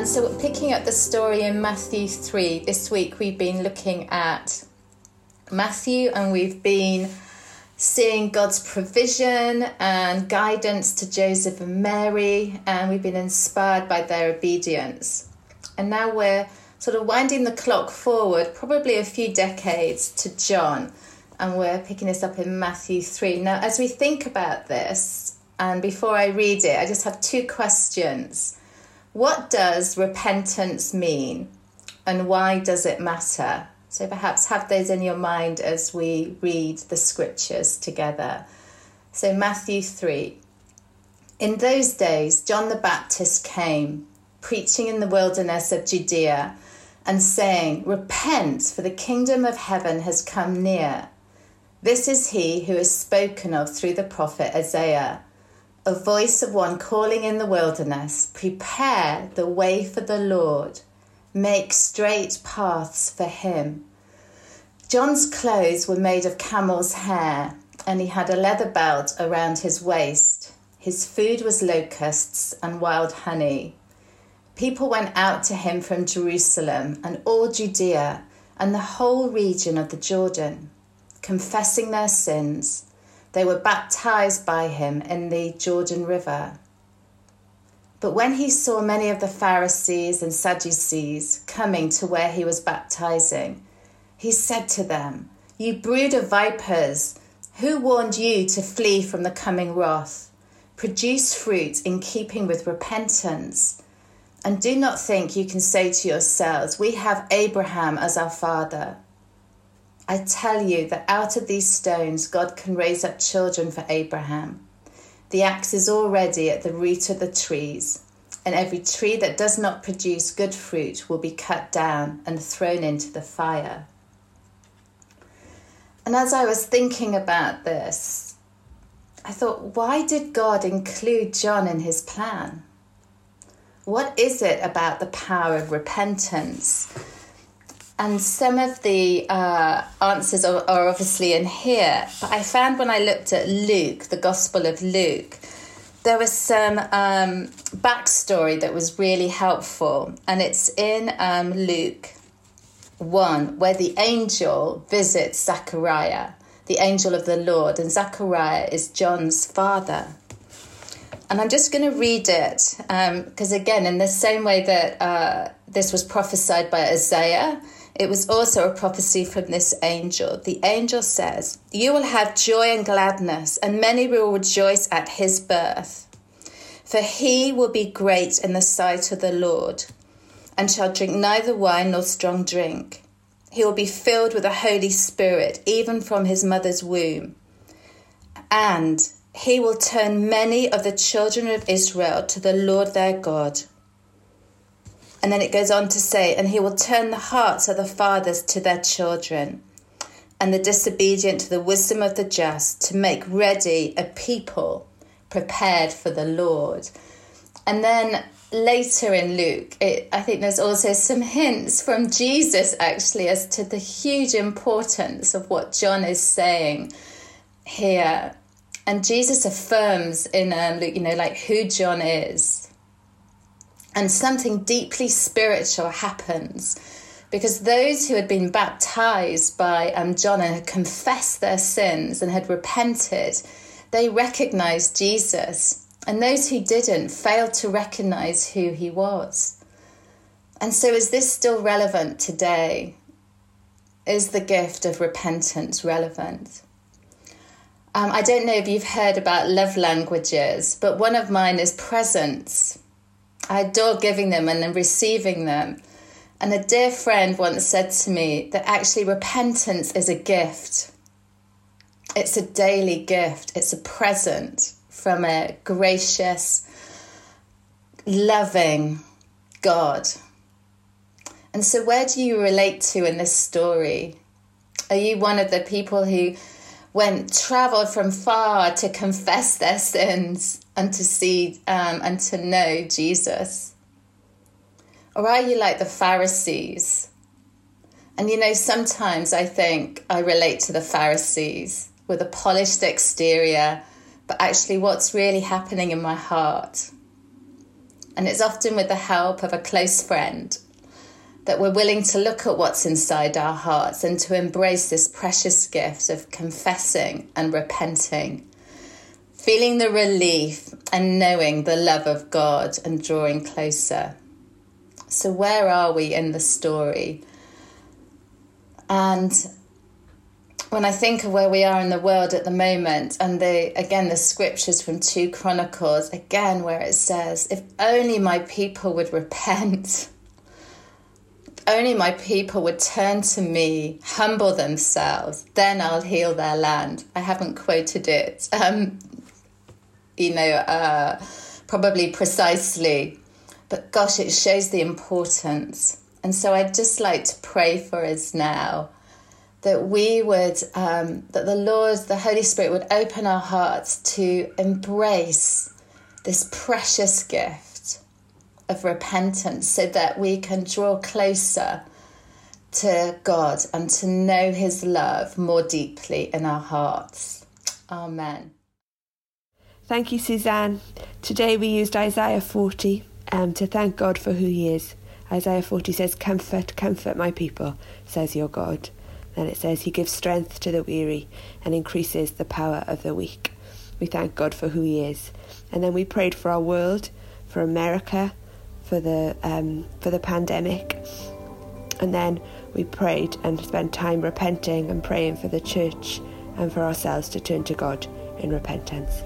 And so, picking up the story in Matthew 3, this week we've been looking at Matthew and we've been seeing God's provision and guidance to Joseph and Mary, and we've been inspired by their obedience. And now we're sort of winding the clock forward, probably a few decades to John, and we're picking this up in Matthew 3. Now, as we think about this, and before I read it, I just have two questions. What does repentance mean and why does it matter? So perhaps have those in your mind as we read the scriptures together. So, Matthew 3. In those days, John the Baptist came, preaching in the wilderness of Judea, and saying, Repent, for the kingdom of heaven has come near. This is he who is spoken of through the prophet Isaiah a voice of one calling in the wilderness, Prepare the way for the Lord, make straight paths for him. John's clothes were made of camel's hair, and he had a leather belt around his waist. His food was locusts and wild honey. People went out to him from Jerusalem and all Judea and the whole region of the Jordan, confessing their sins they were baptized by him in the Jordan River. But when he saw many of the Pharisees and Sadducees coming to where he was baptizing, he said to them, You brood of vipers, who warned you to flee from the coming wrath? Produce fruit in keeping with repentance. And do not think you can say to yourselves, We have Abraham as our father. I tell you that out of these stones God can raise up children for Abraham. The axe is already at the root of the trees, and every tree that does not produce good fruit will be cut down and thrown into the fire. And as I was thinking about this, I thought, why did God include John in his plan? What is it about the power of repentance and some of the uh, answers are, are, obviously in here. But I found when I looked at Luke, the Gospel of Luke, there was some um, backstory that was really helpful. And it's in um, Luke 1, where the angel visits Zachariah, the angel of the Lord. And Zachariah is John's father. And I'm just going to read it because, um, again, in the same way that uh, this was prophesied by Isaiah, it was also a prophecy from this angel. The angel says, You will have joy and gladness, and many will rejoice at his birth. For he will be great in the sight of the Lord, and shall drink neither wine nor strong drink. He will be filled with the Holy Spirit, even from his mother's womb. And he will turn many of the children of Israel to the Lord their God and then it goes on to say, and he will turn the hearts of the fathers to their children, and the disobedient to the wisdom of the just, to make ready a people prepared for the Lord. And then later in Luke, it, I think there's also some hints from Jesus actually as to the huge importance of what John is saying here. And Jesus affirms in um, Luke, you know, like who John is and something deeply spiritual happens because those who had been baptized by um, John and had confessed their sins and had repented, they recognized Jesus. And those who didn't failed to recognize who he was. And so, is this still relevant today? Is the gift of repentance relevant? Um, I don't know if you've heard about love languages, but one of mine is presents. I adore giving them and then receiving them. And a dear friend once said to me that actually repentance is a gift. It's a daily gift, it's a present from a gracious, loving, God. And so, where do you relate to in this story? Are you one of the people who went traveled from far to confess their sins and to see um, and to know Jesus? Or are you like the Pharisees? And you know, sometimes I think I relate to the Pharisees with a polished exterior, but actually, what's really happening in my heart? And it's often with the help of a close friend that we're willing to look at what's inside our hearts and to embrace this precious gift of confessing and repenting, feeling the relief and knowing the love of God and drawing closer. So, where are we in the story? And when I think of where we are in the world at the moment, and the again the scriptures from two Chronicles, again where it says, "If only my people would repent." only my people would turn to me, humble themselves, then I'll heal their land. I haven't quoted it, um, you know, uh, probably precisely, but gosh, it shows the importance. And so I'd just like to pray for us now that we would, um, that the Lord, the Holy Spirit would open our hearts to embrace this precious gift of repentance so that we can draw closer to God and to know His love more deeply in our hearts. Amen. Thank you, Suzanne. Today we used Isaiah 40 um, to thank God for who He is. Isaiah 40 says, Comfort, comfort my people, says your God. Then it says, He gives strength to the weary and increases the power of the weak. We thank God for who He is. And then we prayed for our world, for America, for the um, for the pandemic, and then we prayed and spent time repenting and praying for the church and for ourselves to turn to God in repentance.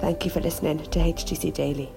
Thank you for listening to HTC Daily.